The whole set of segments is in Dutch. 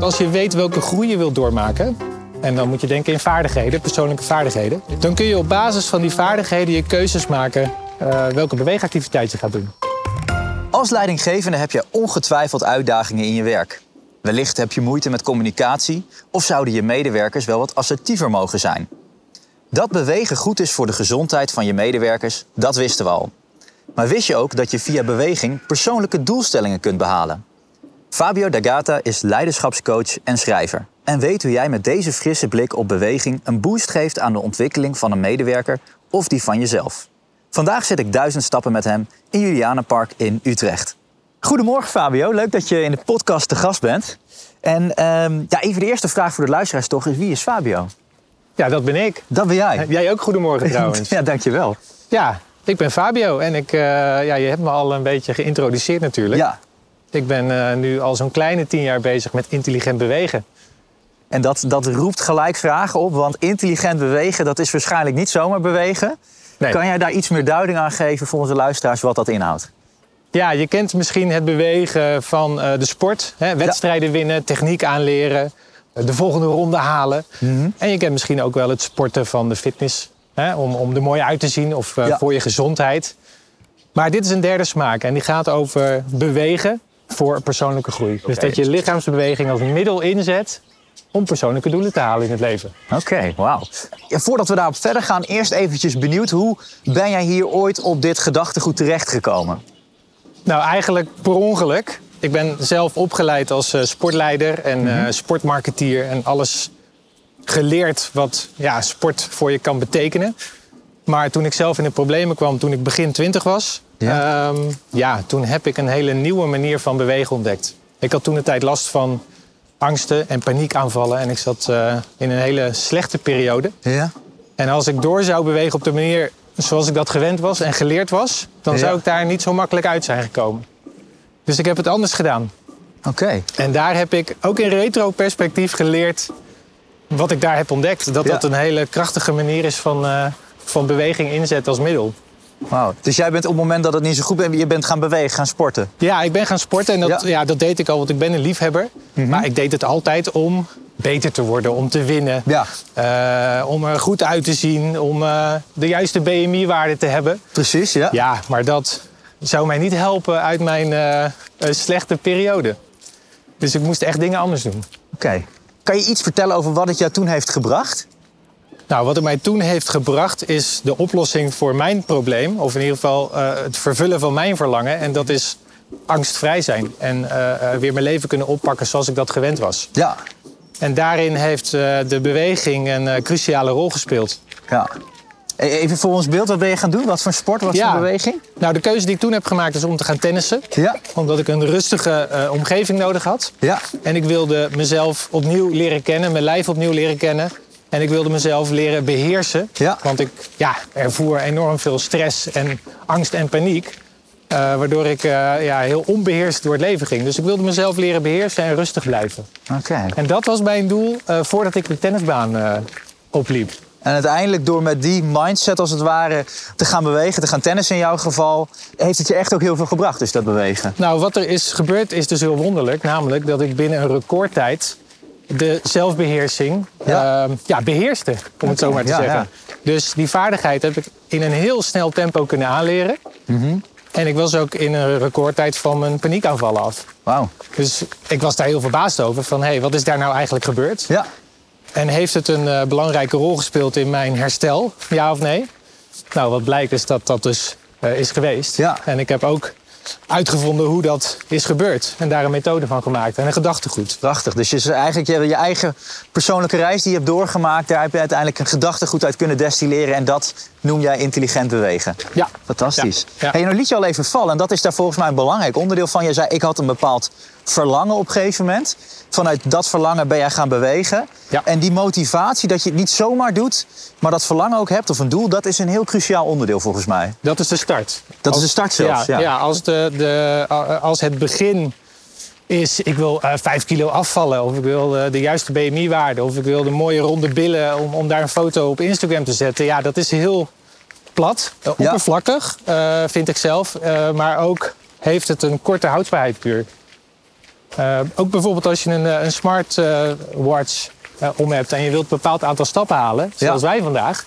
Als je weet welke groei je wilt doormaken, en dan moet je denken in vaardigheden, persoonlijke vaardigheden, dan kun je op basis van die vaardigheden je keuzes maken uh, welke beweegactiviteit je gaat doen. Als leidinggevende heb je ongetwijfeld uitdagingen in je werk. Wellicht heb je moeite met communicatie of zouden je medewerkers wel wat assertiever mogen zijn. Dat bewegen goed is voor de gezondheid van je medewerkers, dat wisten we al. Maar wist je ook dat je via beweging persoonlijke doelstellingen kunt behalen? Fabio D'Agata is leiderschapscoach en schrijver. En weet hoe jij met deze frisse blik op beweging een boost geeft aan de ontwikkeling van een medewerker of die van jezelf. Vandaag zit ik duizend stappen met hem in Julianenpark in Utrecht. Goedemorgen Fabio, leuk dat je in de podcast te gast bent. En ehm, ja, even de eerste vraag voor de luisteraars toch is, wie is Fabio? Ja, dat ben ik. Dat ben jij. Jij ook goedemorgen trouwens. ja, dankjewel. Ja, ik ben Fabio en ik, uh, ja, je hebt me al een beetje geïntroduceerd natuurlijk. Ja. Ik ben uh, nu al zo'n kleine tien jaar bezig met intelligent bewegen. En dat, dat roept gelijk vragen op, want intelligent bewegen, dat is waarschijnlijk niet zomaar bewegen. Nee. Kan jij daar iets meer duiding aan geven voor onze luisteraars wat dat inhoudt? Ja, je kent misschien het bewegen van uh, de sport. Hè? Wedstrijden winnen, techniek aanleren, de volgende ronde halen. Mm -hmm. En je kent misschien ook wel het sporten van de fitness. Hè? Om, om er mooi uit te zien of ja. voor je gezondheid. Maar dit is een derde smaak en die gaat over bewegen voor persoonlijke groei. Okay. Dus dat je lichaamsbeweging als middel inzet om persoonlijke doelen te halen in het leven. Oké, okay, wauw. Ja, voordat we daarop verder gaan, eerst eventjes benieuwd... hoe ben jij hier ooit op dit gedachtegoed terechtgekomen? Nou, eigenlijk per ongeluk. Ik ben zelf opgeleid als uh, sportleider en uh, sportmarketeer... en alles geleerd wat ja, sport voor je kan betekenen. Maar toen ik zelf in de problemen kwam, toen ik begin twintig was... Ja. Um, ja, toen heb ik een hele nieuwe manier van bewegen ontdekt. Ik had toen de tijd last van angsten en paniekaanvallen. En ik zat uh, in een hele slechte periode. Ja. En als ik door zou bewegen op de manier zoals ik dat gewend was en geleerd was... dan ja. zou ik daar niet zo makkelijk uit zijn gekomen. Dus ik heb het anders gedaan. Oké. Okay. En daar heb ik ook in retro-perspectief geleerd wat ik daar heb ontdekt. Dat ja. dat een hele krachtige manier is van, uh, van beweging inzetten als middel. Wauw. Dus jij bent op het moment dat het niet zo goed bent, je bent gaan bewegen, gaan sporten? Ja, ik ben gaan sporten en dat, ja. ja dat deed ik al, want ik ben een liefhebber. Mm -hmm. Maar ik deed het altijd om beter te worden, om te winnen. Ja. Uh, om er goed uit te zien, om uh, de juiste BMI-waarde te hebben. Precies, ja. Ja, maar dat zou mij niet helpen uit mijn uh, slechte periode. Dus ik moest echt dingen anders doen. Oké. Okay. Kan je iets vertellen over wat het jou toen heeft gebracht? Nou, wat het mij toen heeft gebracht is de oplossing voor mijn probleem. Of in ieder geval uh, het vervullen van mijn verlangen. En dat is angstvrij zijn. En uh, weer mijn leven kunnen oppakken zoals ik dat gewend was. Ja. En daarin heeft uh, de beweging een cruciale rol gespeeld. Ja. Even voor ons beeld, wat ben je gaan doen? Wat voor sport, wat ja. voor beweging? Nou, de keuze die ik toen heb gemaakt is om te gaan tennissen. Ja. Omdat ik een rustige uh, omgeving nodig had. Ja. En ik wilde mezelf opnieuw leren kennen, mijn lijf opnieuw leren kennen. En ik wilde mezelf leren beheersen. Ja. Want ik ja, ervoer enorm veel stress en angst en paniek. Uh, waardoor ik uh, ja, heel onbeheerst door het leven ging. Dus ik wilde mezelf leren beheersen en rustig blijven. Okay. En dat was mijn doel uh, voordat ik de tennisbaan opliep. En uiteindelijk door met die mindset als het ware te gaan bewegen, te gaan tennissen in jouw geval, heeft het je echt ook heel veel gebracht, dus dat bewegen? Nou, wat er is gebeurd is dus heel wonderlijk. Namelijk dat ik binnen een recordtijd de zelfbeheersing ja. Uh, ja, beheerste, om okay. het zo maar te ja, zeggen. Ja. Dus die vaardigheid heb ik in een heel snel tempo kunnen aanleren. Mm -hmm. En ik was ook in een recordtijd van mijn paniekaanvallen af. Wauw. Dus ik was daar heel verbaasd over van, hé, hey, wat is daar nou eigenlijk gebeurd? Ja. En heeft het een uh, belangrijke rol gespeeld in mijn herstel, ja of nee? Nou, wat blijkt is dat dat dus uh, is geweest. Ja. En ik heb ook uitgevonden hoe dat is gebeurd. En daar een methode van gemaakt en een gedachtegoed. Prachtig. Dus je, is eigenlijk je, je eigen persoonlijke reis die je hebt doorgemaakt... daar heb je uiteindelijk een gedachtegoed uit kunnen destilleren... en dat noem jij intelligent bewegen. Ja. Fantastisch. Ja. Ja. Hey, nou liet je al even vallen en dat is daar volgens mij een belangrijk onderdeel van. Je zei, ik had een bepaald verlangen op een gegeven moment. Vanuit dat verlangen ben jij gaan bewegen. Ja. En die motivatie dat je het niet zomaar doet... maar dat verlangen ook hebt of een doel... dat is een heel cruciaal onderdeel volgens mij. Dat is de start. Dat als, is de start zelfs, ja. ja. als, de, de, als het begin is, ik wil uh, 5 kilo afvallen... of ik wil uh, de juiste BMI-waarde... of ik wil de mooie ronde billen om, om daar een foto op Instagram te zetten... ja, dat is heel plat, uh, Ja. oppervlakkig, vind ik zelf. Maar ook heeft het een korte houdbaarheid puur. Uh, ook bijvoorbeeld als je een, een smartwatch uh, om hebt en je wilt een bepaald aantal stappen halen, zoals wij vandaag.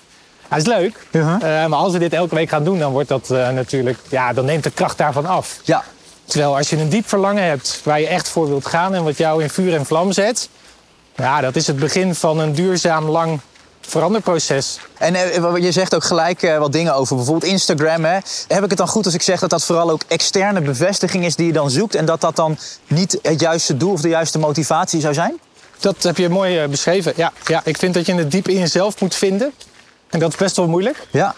Dat is leuk. Maar als we dit elke week gaan doen, dan wordt dat natuurlijk, ja, dan neemt de kracht daarvan af. Ja. Terwijl als je een diep verlangen hebt waar je echt voor wilt gaan en wat jou in vuur en vlam zet, ja, dat is het begin van een duurzaam lang veranderproces. En eh, je zegt ook gelijk eh, wat dingen over bijvoorbeeld Instagram. Hè? Heb ik het dan goed als ik zeg dat dat vooral ook externe bevestiging is die je dan zoekt en dat dat dan niet het juiste doel of de juiste motivatie zou zijn? Dat heb je mooi eh, beschreven. Ja, ja, ik vind dat je het diep in jezelf moet vinden. En dat is best wel moeilijk. Ja.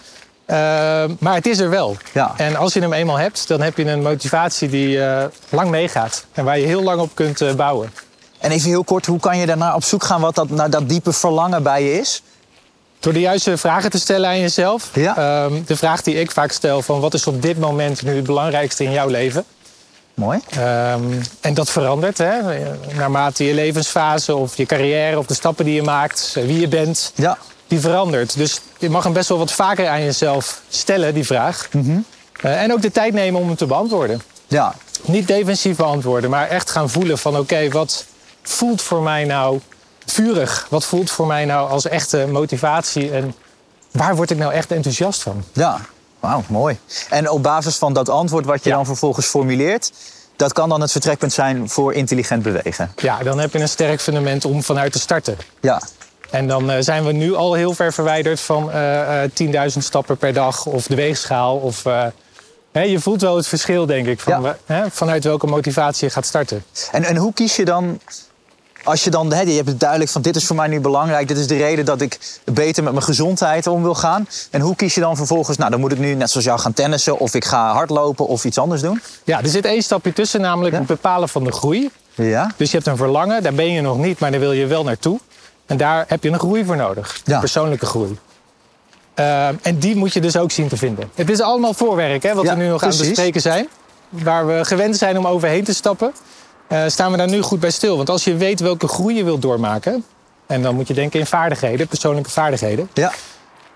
maar het is er wel. Ja. En als je hem eenmaal hebt, dan heb je een motivatie die lang meegaat. En waar je heel lang op kunt bouwen. En even heel kort, hoe kan je daarna op zoek gaan wat dat, naar dat diepe verlangen bij je is? Door de juiste vragen te stellen aan jezelf. Ja. Ehm, de vraag die ik vaak stel van wat is op dit moment nu het belangrijkste in jouw leven? Mooi. Um, en dat verandert hè? naarmate je levensfase of je carrière of de stappen die je maakt, wie je bent. Ja. Die verandert. Dus je mag hem best wel wat vaker aan jezelf stellen, die vraag. Mm en ook de tijd nemen om hem te beantwoorden. Ja. Niet defensief beantwoorden, maar echt gaan voelen van oké, wat voelt voor mij nou vurig? Wat voelt voor mij nou als echte motivatie? En waar word ik nou echt enthousiast van? Ja, wauw, mooi. En op basis van dat antwoord wat je dan vervolgens formuleert... dat kan dan het vertrekpunt zijn voor intelligent bewegen? Ja, dan heb je een sterk fundament om vanuit te starten. Ja. En dan uh, zijn we nu al heel ver verwijderd van uh, uh, 10.000 stappen per dag of de weegschaal. Of, hè, je voelt wel het verschil, denk ik, van, hè, vanuit welke motivatie je gaat starten. En, en hoe kies je dan als je dan, hè, je hebt het duidelijk van dit is voor mij nu belangrijk, dit is de reden dat ik beter met mijn gezondheid om wil gaan. En hoe kies je dan vervolgens, nou dan moet ik nu net zoals jou gaan tennissen of ik ga hardlopen of iets anders doen? Ja, er zit één stapje tussen, namelijk het bepalen van de groei. Ja. Dus je hebt een verlangen, daar ben je nog niet, maar daar wil je wel naartoe. En daar heb je een groei voor nodig, ja. persoonlijke groei. Uh, en die moet je dus ook zien te vinden. Het is allemaal voorwerk, hè, wat ja, we nu nog precies. aan het bespreken zijn. Waar we gewend zijn om overheen te stappen. Uh, staan we daar nu goed bij stil. Want als je weet welke groei je wilt doormaken... en dan moet je denken in vaardigheden, persoonlijke vaardigheden... Ja.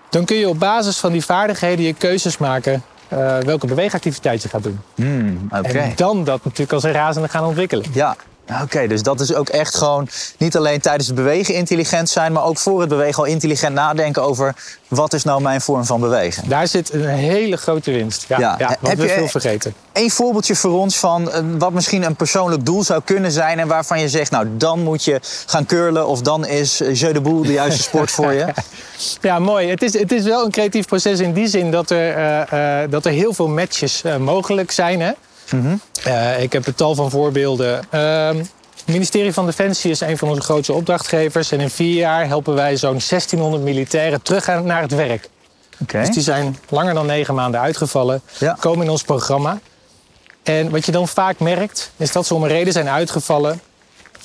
dan kun je op basis van die vaardigheden je keuzes maken... Uh, welke beweegactiviteit je gaat doen. Mm, okay. En dan dat natuurlijk als een razende gaan ontwikkelen. Ja, Oké, dus dat is ook echt gewoon niet alleen tijdens het bewegen intelligent zijn, maar ook voor het bewegen al intelligent nadenken over wat is nou mijn vorm van bewegen. Daar zit een hele grote winst. Ja, ja. we je veel vergeten. Een voorbeeldje voor ons van uh, wat misschien een persoonlijk doel zou kunnen zijn en waarvan je zegt, nou dan moet je gaan curlen of dan is Jeu de Boel de juiste sport voor je. Ja, mooi. Het is, het is wel een creatief proces in die zin dat er, uh, uh, dat er heel veel matches mogelijk zijn. Hè? Mm -hmm. uh, ik heb een tal van voorbeelden. Uh, het ministerie van Defensie is een van onze grootste opdrachtgevers. En in vier jaar helpen wij zo'n 1600 militairen terug naar het werk. Okay. Dus die zijn langer dan negen maanden uitgevallen, ja. komen in ons programma. En wat je dan vaak merkt, is dat ze om een reden zijn uitgevallen...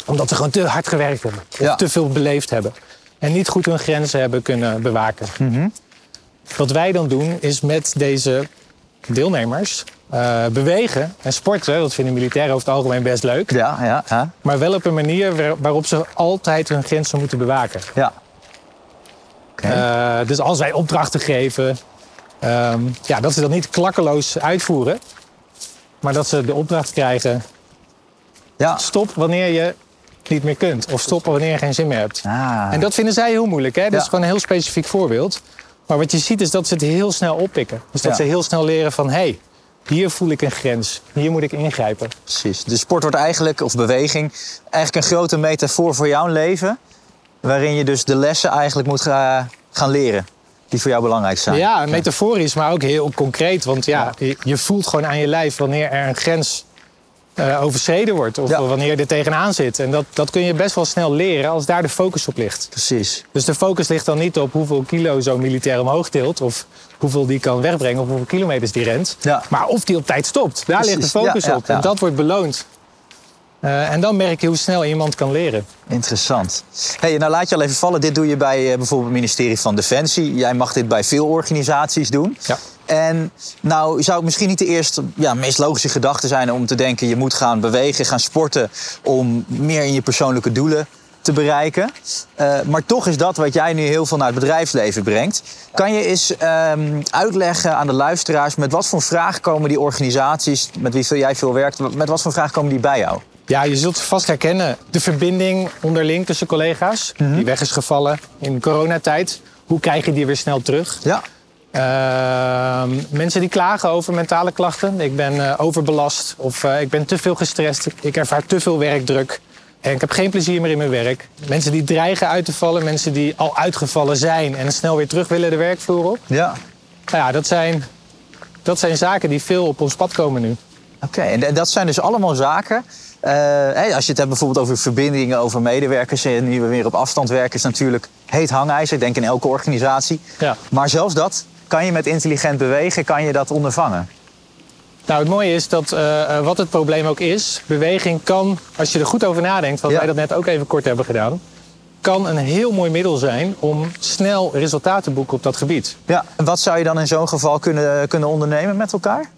omdat ze gewoon te hard gewerkt hebben. Of ja. te veel beleefd hebben. En niet goed hun grenzen hebben kunnen bewaken. Mm -hmm. Wat wij dan doen, is met deze deelnemers uh, bewegen en sporten. Dat vinden militairen over het algemeen best leuk. Ja, ja, ja. Maar wel op een manier waarop ze altijd hun grenzen moeten bewaken. Ja. Okay. Uh, dus als wij opdrachten geven, um, ja, dat ze dat niet klakkeloos uitvoeren. Maar dat ze de opdracht krijgen. Ja. Stop wanneer je niet meer kunt. Of stoppen wanneer je geen zin meer hebt. Ah. En dat vinden zij heel moeilijk. Hè? Dat ja. is gewoon een heel specifiek voorbeeld. Maar wat je ziet is dat ze het heel snel oppikken. Dus dat Ja. ze heel snel leren van... hé, hey, hier voel ik een grens. Hier moet ik ingrijpen. Precies. De sport wordt eigenlijk, of beweging, eigenlijk een grote metafoor voor jouw leven. Waarin je dus de lessen eigenlijk moet ga, gaan leren. Die voor jou belangrijk zijn. Ja, metaforisch, maar ook heel concreet. Want ja, je, je voelt gewoon aan je lijf wanneer er een grens uh, overschreden wordt. Of Ja. wanneer je er tegenaan zit. En dat, dat kun je best wel snel leren als daar de focus op ligt. Precies. Dus de focus ligt dan niet op hoeveel kilo zo'n militair omhoog tilt. Of hoeveel die kan wegbrengen. Of hoeveel kilometers die rent. Ja. Maar of die op tijd stopt. Daar ligt de focus Ja, op. En dat wordt beloond. Uh, en dan merk je hoe snel iemand kan leren. Interessant. Hey, nou laat je al even vallen. Dit doe je bij uh, bijvoorbeeld het ministerie van Defensie. Jij mag dit bij veel organisaties doen. Ja. En nou zou het misschien niet de eerste, ja, meest logische gedachte zijn om te denken... je moet gaan bewegen, gaan sporten om meer in je persoonlijke doelen te bereiken. Uh, maar toch is dat wat jij nu heel veel naar het bedrijfsleven brengt. Kan je eens um, uitleggen aan de luisteraars... met wat voor vragen komen die organisaties met wie jij veel werkt... met wat voor vragen komen die bij jou? Ja, je zult vast herkennen de verbinding onderling tussen collega's, die weg is gevallen in coronatijd. Hoe krijg je die weer snel terug? Ja. Ehm, mensen die klagen over mentale klachten. Ik ben eh, overbelast of eh, ik ben te veel gestrest. Ik, ik ervaar te veel werkdruk. En ik heb geen plezier meer in mijn werk. Mensen die dreigen uit te vallen. Mensen die al uitgevallen zijn en snel weer terug willen de werkvloer op. Ja. Nou ja, dat zijn, dat zijn zaken die veel op ons pad komen nu. Oké, en dat zijn dus allemaal zaken. Eh, als je het hebt bijvoorbeeld over verbindingen, over medewerkers en nu we weer op afstand werken, is natuurlijk heet hangijzer. Ik denk in elke organisatie. Ja. Maar zelfs dat kan je met intelligent bewegen, kan je dat ondervangen. Nou, het mooie is dat eh, eh, wat het probleem ook is, beweging kan, als je er goed over nadenkt, wat Ja. wij dat net ook even kort hebben gedaan, kan een heel mooi middel zijn om snel resultaten te boeken op dat gebied. Ja. En wat zou je dan in zo'n geval kunnen, kunnen ondernemen met elkaar?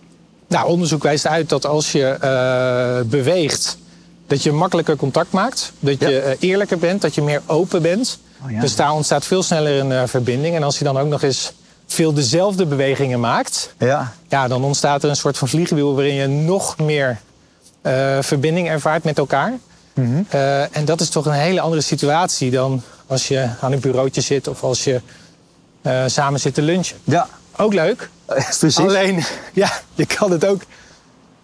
Nou, onderzoek wijst uit dat als je eh, beweegt, dat je makkelijker contact maakt, dat Ja. je eh, eerlijker bent, dat je meer open bent. Oh ja. Dus daar ontstaat veel sneller een eh, verbinding. En als je dan ook nog eens veel dezelfde bewegingen maakt, Ja. ja, dan ontstaat er een soort van vliegwiel waarin je nog meer verbinding ervaart met elkaar. Mhm. En dat is toch een hele andere situatie dan als je aan een bureautje zit of als je samen zit te lunchen. Ja. Ook leuk. Precies. Alleen, ja, je kan het ook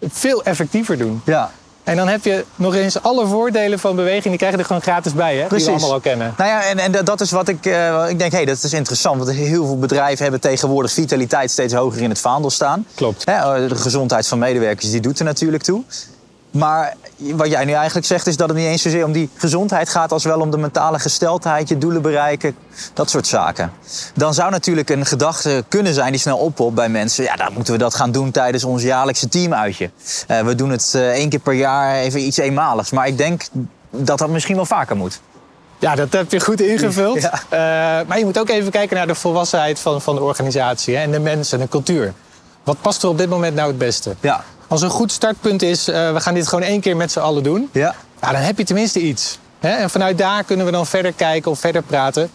veel effectiever doen. Ja. En dan heb je nog eens alle voordelen van beweging, die krijg je er gewoon gratis bij, hè? Precies. Die we allemaal al kennen. Nou ja, en, en dat is wat ik, eh, ik denk, hé, hey, dat is interessant. Want heel veel bedrijven hebben tegenwoordig vitaliteit steeds hoger in het vaandel staan. Klopt. Hè, de gezondheid van medewerkers, die doet er natuurlijk toe. Maar wat jij nu eigenlijk zegt, is dat het niet eens zozeer om die gezondheid gaat... als wel om de mentale gesteldheid, je doelen bereiken, dat soort zaken. Dan zou natuurlijk een gedachte kunnen zijn die snel oppopt bij mensen... ja, dan moeten we dat gaan doen tijdens ons jaarlijkse teamuitje. Eh, we doen het eh, één keer per jaar, even iets eenmaligs. Maar ik denk dat dat misschien wel vaker moet. Ja, dat heb je goed ingevuld. Ja. Eh, maar je moet ook even kijken naar de volwassenheid van, van de organisatie hè, en de mensen en de cultuur. Wat past er op dit moment nou het beste? Ja. Als een goed startpunt is, eh, we gaan dit gewoon één keer met z'n allen doen. Ja. Ja, dan heb je tenminste iets. Hè? En vanuit daar kunnen we dan verder kijken of verder praten.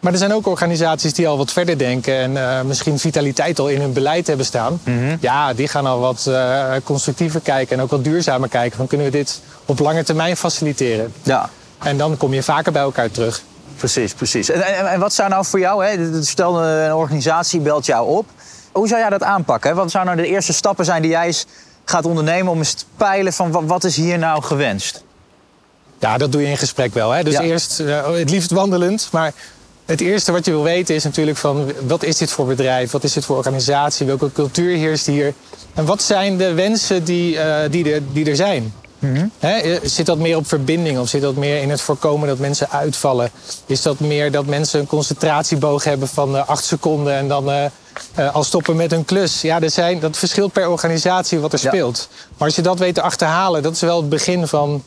Maar er zijn ook organisaties die al wat verder denken en eh, misschien vitaliteit al in hun beleid hebben staan. Ja, die gaan al wat eh, constructiever kijken en ook wat duurzamer kijken. Van kunnen we dit op lange termijn faciliteren? Ja. En dan kom je vaker bij elkaar terug. Precies, precies. En, en, en wat zou nou voor jou, hè, stel een organisatie belt jou op. Hoe zou jij dat aanpakken? hè? Wat zouden nou de eerste stappen zijn die jij eens gaat ondernemen om eens te peilen van wat, is hier nou gewenst? Ja, dat doe je in gesprek wel. Hè? Dus Ja. eerst, eh, het liefst wandelend. Maar het eerste wat je wil weten is natuurlijk van... wat is dit voor bedrijf? Wat is dit voor organisatie? Welke cultuur heerst hier? En wat zijn de wensen die, eh, die, er, die er zijn? Hè, eh, zit dat meer op verbinding of zit dat meer in het voorkomen dat mensen uitvallen? Is dat meer dat mensen een concentratieboog hebben van eh, acht seconden en dan eh, al stoppen met een klus? Ja, er zijn, dat verschilt per organisatie wat er Ja. speelt. Maar als je dat weet te achterhalen, dat is wel het begin van,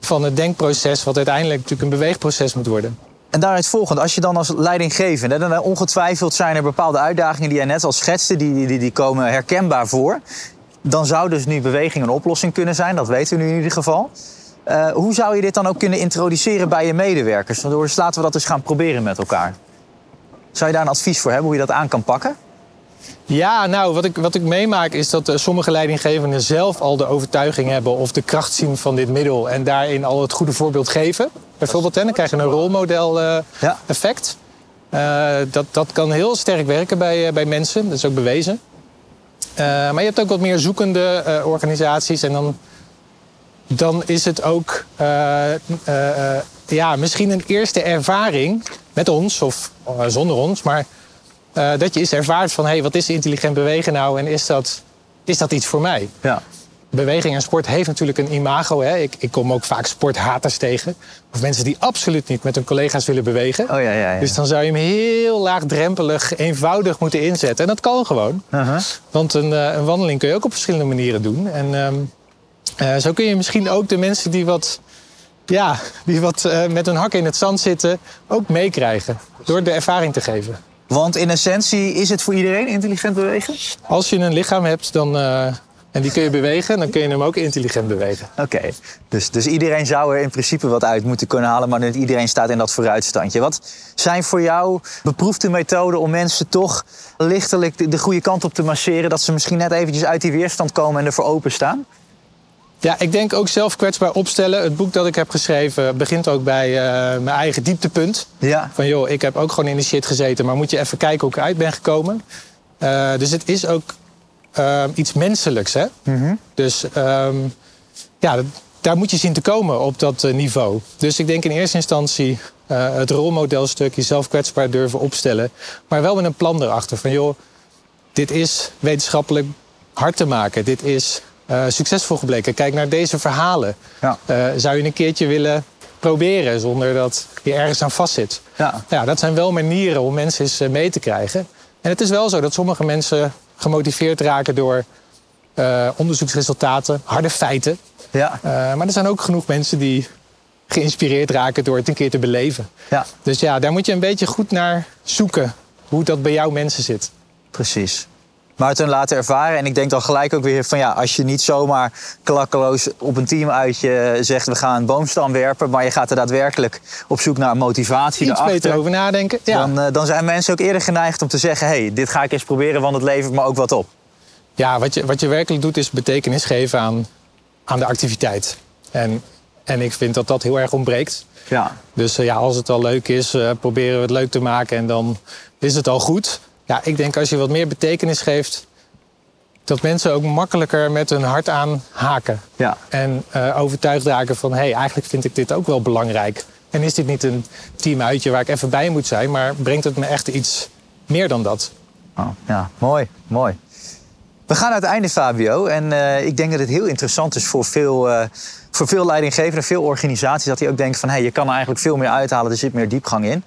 van het denkproces, wat uiteindelijk natuurlijk een beweegproces moet worden. En daaruit volgend, als je dan als leidinggevende, dan eh, ongetwijfeld zijn er bepaalde uitdagingen die jij net al schetste, die, die, die, komen herkenbaar voor. Dan zou dus nu beweging een oplossing kunnen zijn, dat weten we nu in ieder geval. Eh, hoe zou je dit dan ook kunnen introduceren bij je medewerkers? Waardoor dus laten we dat eens gaan proberen met elkaar. Zou je daar een advies voor hebben hoe je dat aan kan pakken? Ja, nou, wat ik, wat ik meemaak is dat eh, sommige leidinggevenden zelf al de overtuiging hebben of de kracht zien van dit middel en daarin al het goede voorbeeld geven. Bijvoorbeeld, hè, dan krijg je een rolmodel eh, Ja. Eh, dat, dat kan heel sterk werken bij, bij mensen, dat is ook bewezen. Maar je hebt ook wat meer zoekende organisaties en dan, dan is het ook ja, misschien een eerste ervaring met ons of zonder ons, maar eh, dat je eens ervaart van hey, wat is intelligent bewegen nou en is dat, is dat iets voor mij? Ja. Beweging en sport heeft natuurlijk een imago. Hè? Ik, ik kom ook vaak sporthaters tegen. Of mensen die absoluut niet met hun collega's willen bewegen. Oh ja, ja, ja. Dus dan zou je hem heel laagdrempelig, eenvoudig moeten inzetten. En dat kan gewoon. Uh-huh. Want een, eh, een wandeling kun je ook op verschillende manieren doen. En ehm, eh, zo kun je misschien ook de mensen die wat, ja, die wat met hun hak in het zand zitten, ook meekrijgen. Door de ervaring te geven. Want in essentie is het voor iedereen intelligent bewegen? Als je een lichaam hebt dan, eh, en die kun je bewegen, dan kun je hem ook intelligent bewegen. Oké, dus, dus iedereen zou er in principe wat uit moeten kunnen halen, maar niet iedereen staat in dat vooruitstandje. Wat zijn voor jou beproefde methoden om mensen toch lichtelijk de, de goede kant op te masseren, dat ze misschien net eventjes uit die weerstand komen en ervoor openstaan? Ja, ik denk ook zelf kwetsbaar opstellen. Het boek dat ik heb geschreven begint ook bij uh, mijn eigen dieptepunt. Ja. Van joh, ik heb ook gewoon in de shit gezeten, maar moet je even kijken hoe ik eruit ben gekomen. Uh, dus het is ook uh, iets menselijks, hè? Mhm. Dus um, ja, daar moet je zien te komen op dat uh, niveau. Dus ik denk in eerste instantie het rolmodelstuk, jezelf kwetsbaar durven opstellen. Maar wel met een plan erachter. Van joh, dit is wetenschappelijk hard te maken. Dit is uh, succesvol gebleken. Kijk naar deze verhalen. Ja. Uh, zou je een keertje willen proberen zonder dat je ergens aan vastzit? Ja. ja dat zijn wel manieren om mensen eens uh, mee te krijgen. En het is wel zo dat sommige mensen gemotiveerd raken door onderzoeksresultaten, harde feiten. Ja. maar er zijn ook genoeg mensen die geïnspireerd raken door het een keer te beleven. Ja. Dus ja, daar moet je een beetje goed naar zoeken hoe dat bij jouw mensen zit. Precies maar het hun laten ervaren. En ik denk dan gelijk ook weer van ja, als je niet zomaar klakkeloos op een teamuitje zegt we gaan een boomstam werpen, maar je gaat er daadwerkelijk op zoek naar motivatie. Iets beter over nadenken. Ja. Dan, uh, dan zijn mensen ook eerder geneigd om te zeggen: hé, hey, dit ga ik eens proberen, want het levert me ook wat op. Ja, wat je, wat je werkelijk doet is betekenis geven aan, aan de activiteit. En, en ik vind dat dat heel erg ontbreekt. Ja. Dus uh, ja, als het al leuk is, uh, proberen we het leuk te maken en dan is het al goed. Ja, ik denk als je wat meer betekenis geeft, dat mensen ook makkelijker met hun hart aan haken. Ja. En uh, overtuigd raken van, hé, hey, eigenlijk vind ik dit ook wel belangrijk. En is dit niet een teamuitje waar ik even bij moet zijn, maar brengt het me echt iets meer dan dat? Oh, ja, mooi, mooi. We gaan naar het einde, Fabio. En uh, ik denk dat het heel interessant is voor veel, uh, voor veel leidinggevenden, veel organisaties, dat die ook denken van, hé, hey, je kan er eigenlijk veel meer uithalen, er zit meer diepgang in.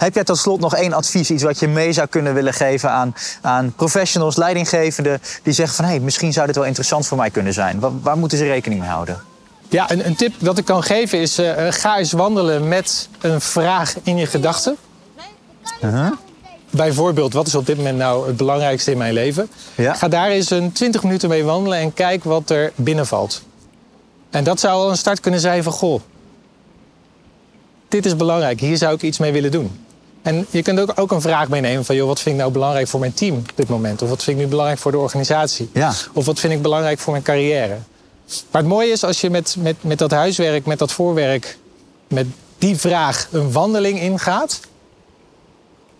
Heb jij tot slot nog één advies, iets wat je mee zou kunnen willen geven aan, aan professionals, leidinggevenden, die zeggen van hé, hey, misschien zou dit wel interessant voor mij kunnen zijn? Waar, waar moeten ze rekening mee houden? Ja, een, een, tip dat ik kan geven is: uh, ga eens wandelen met een vraag in je gedachten. Uh -huh. Bijvoorbeeld, wat is op dit moment nou het belangrijkste in mijn leven? Ja. Ga daar eens een 20 minuten mee wandelen en kijk wat er binnenvalt. En dat zou al een start kunnen zijn van: goh, dit is belangrijk, hier zou ik iets mee willen doen. En je kunt ook, ook een vraag meenemen van, joh, wat vind ik nou belangrijk voor mijn team op dit moment? Of wat vind ik nu belangrijk voor de organisatie? Ja. Of wat vind ik belangrijk voor mijn carrière? Maar het mooie is als je met, met, met dat huiswerk, met dat voorwerk, met die vraag een wandeling ingaat,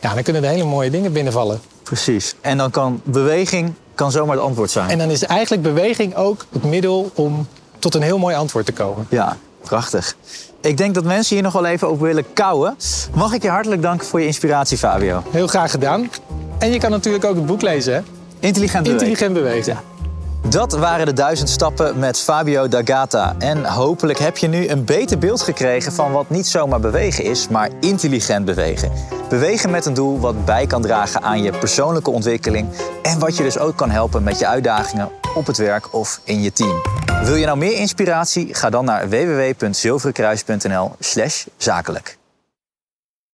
ja, dan kunnen er hele mooie dingen binnenvallen. Precies. En dan kan beweging kan zomaar het antwoord zijn. En dan is eigenlijk beweging ook het middel om tot een heel mooi antwoord te komen. Ja, prachtig. Ik denk dat mensen hier nog wel even over willen kouwen. Mag ik je hartelijk danken voor je inspiratie, Fabio. Heel graag gedaan. En je kan natuurlijk ook het boek lezen, hè? Intelligent bewegen. Intelligent bewegen. Ja. Dat waren de duizend stappen met Fabio D'Agata. En hopelijk heb je nu een beter beeld gekregen van wat niet zomaar bewegen is, maar intelligent bewegen. Bewegen met een doel wat bij kan dragen aan je persoonlijke ontwikkeling en wat je dus ook kan helpen met je uitdagingen op het werk of in je team. Wil je nou meer inspiratie? Ga dan naar www.zilverenkruis.nl/zakelijk.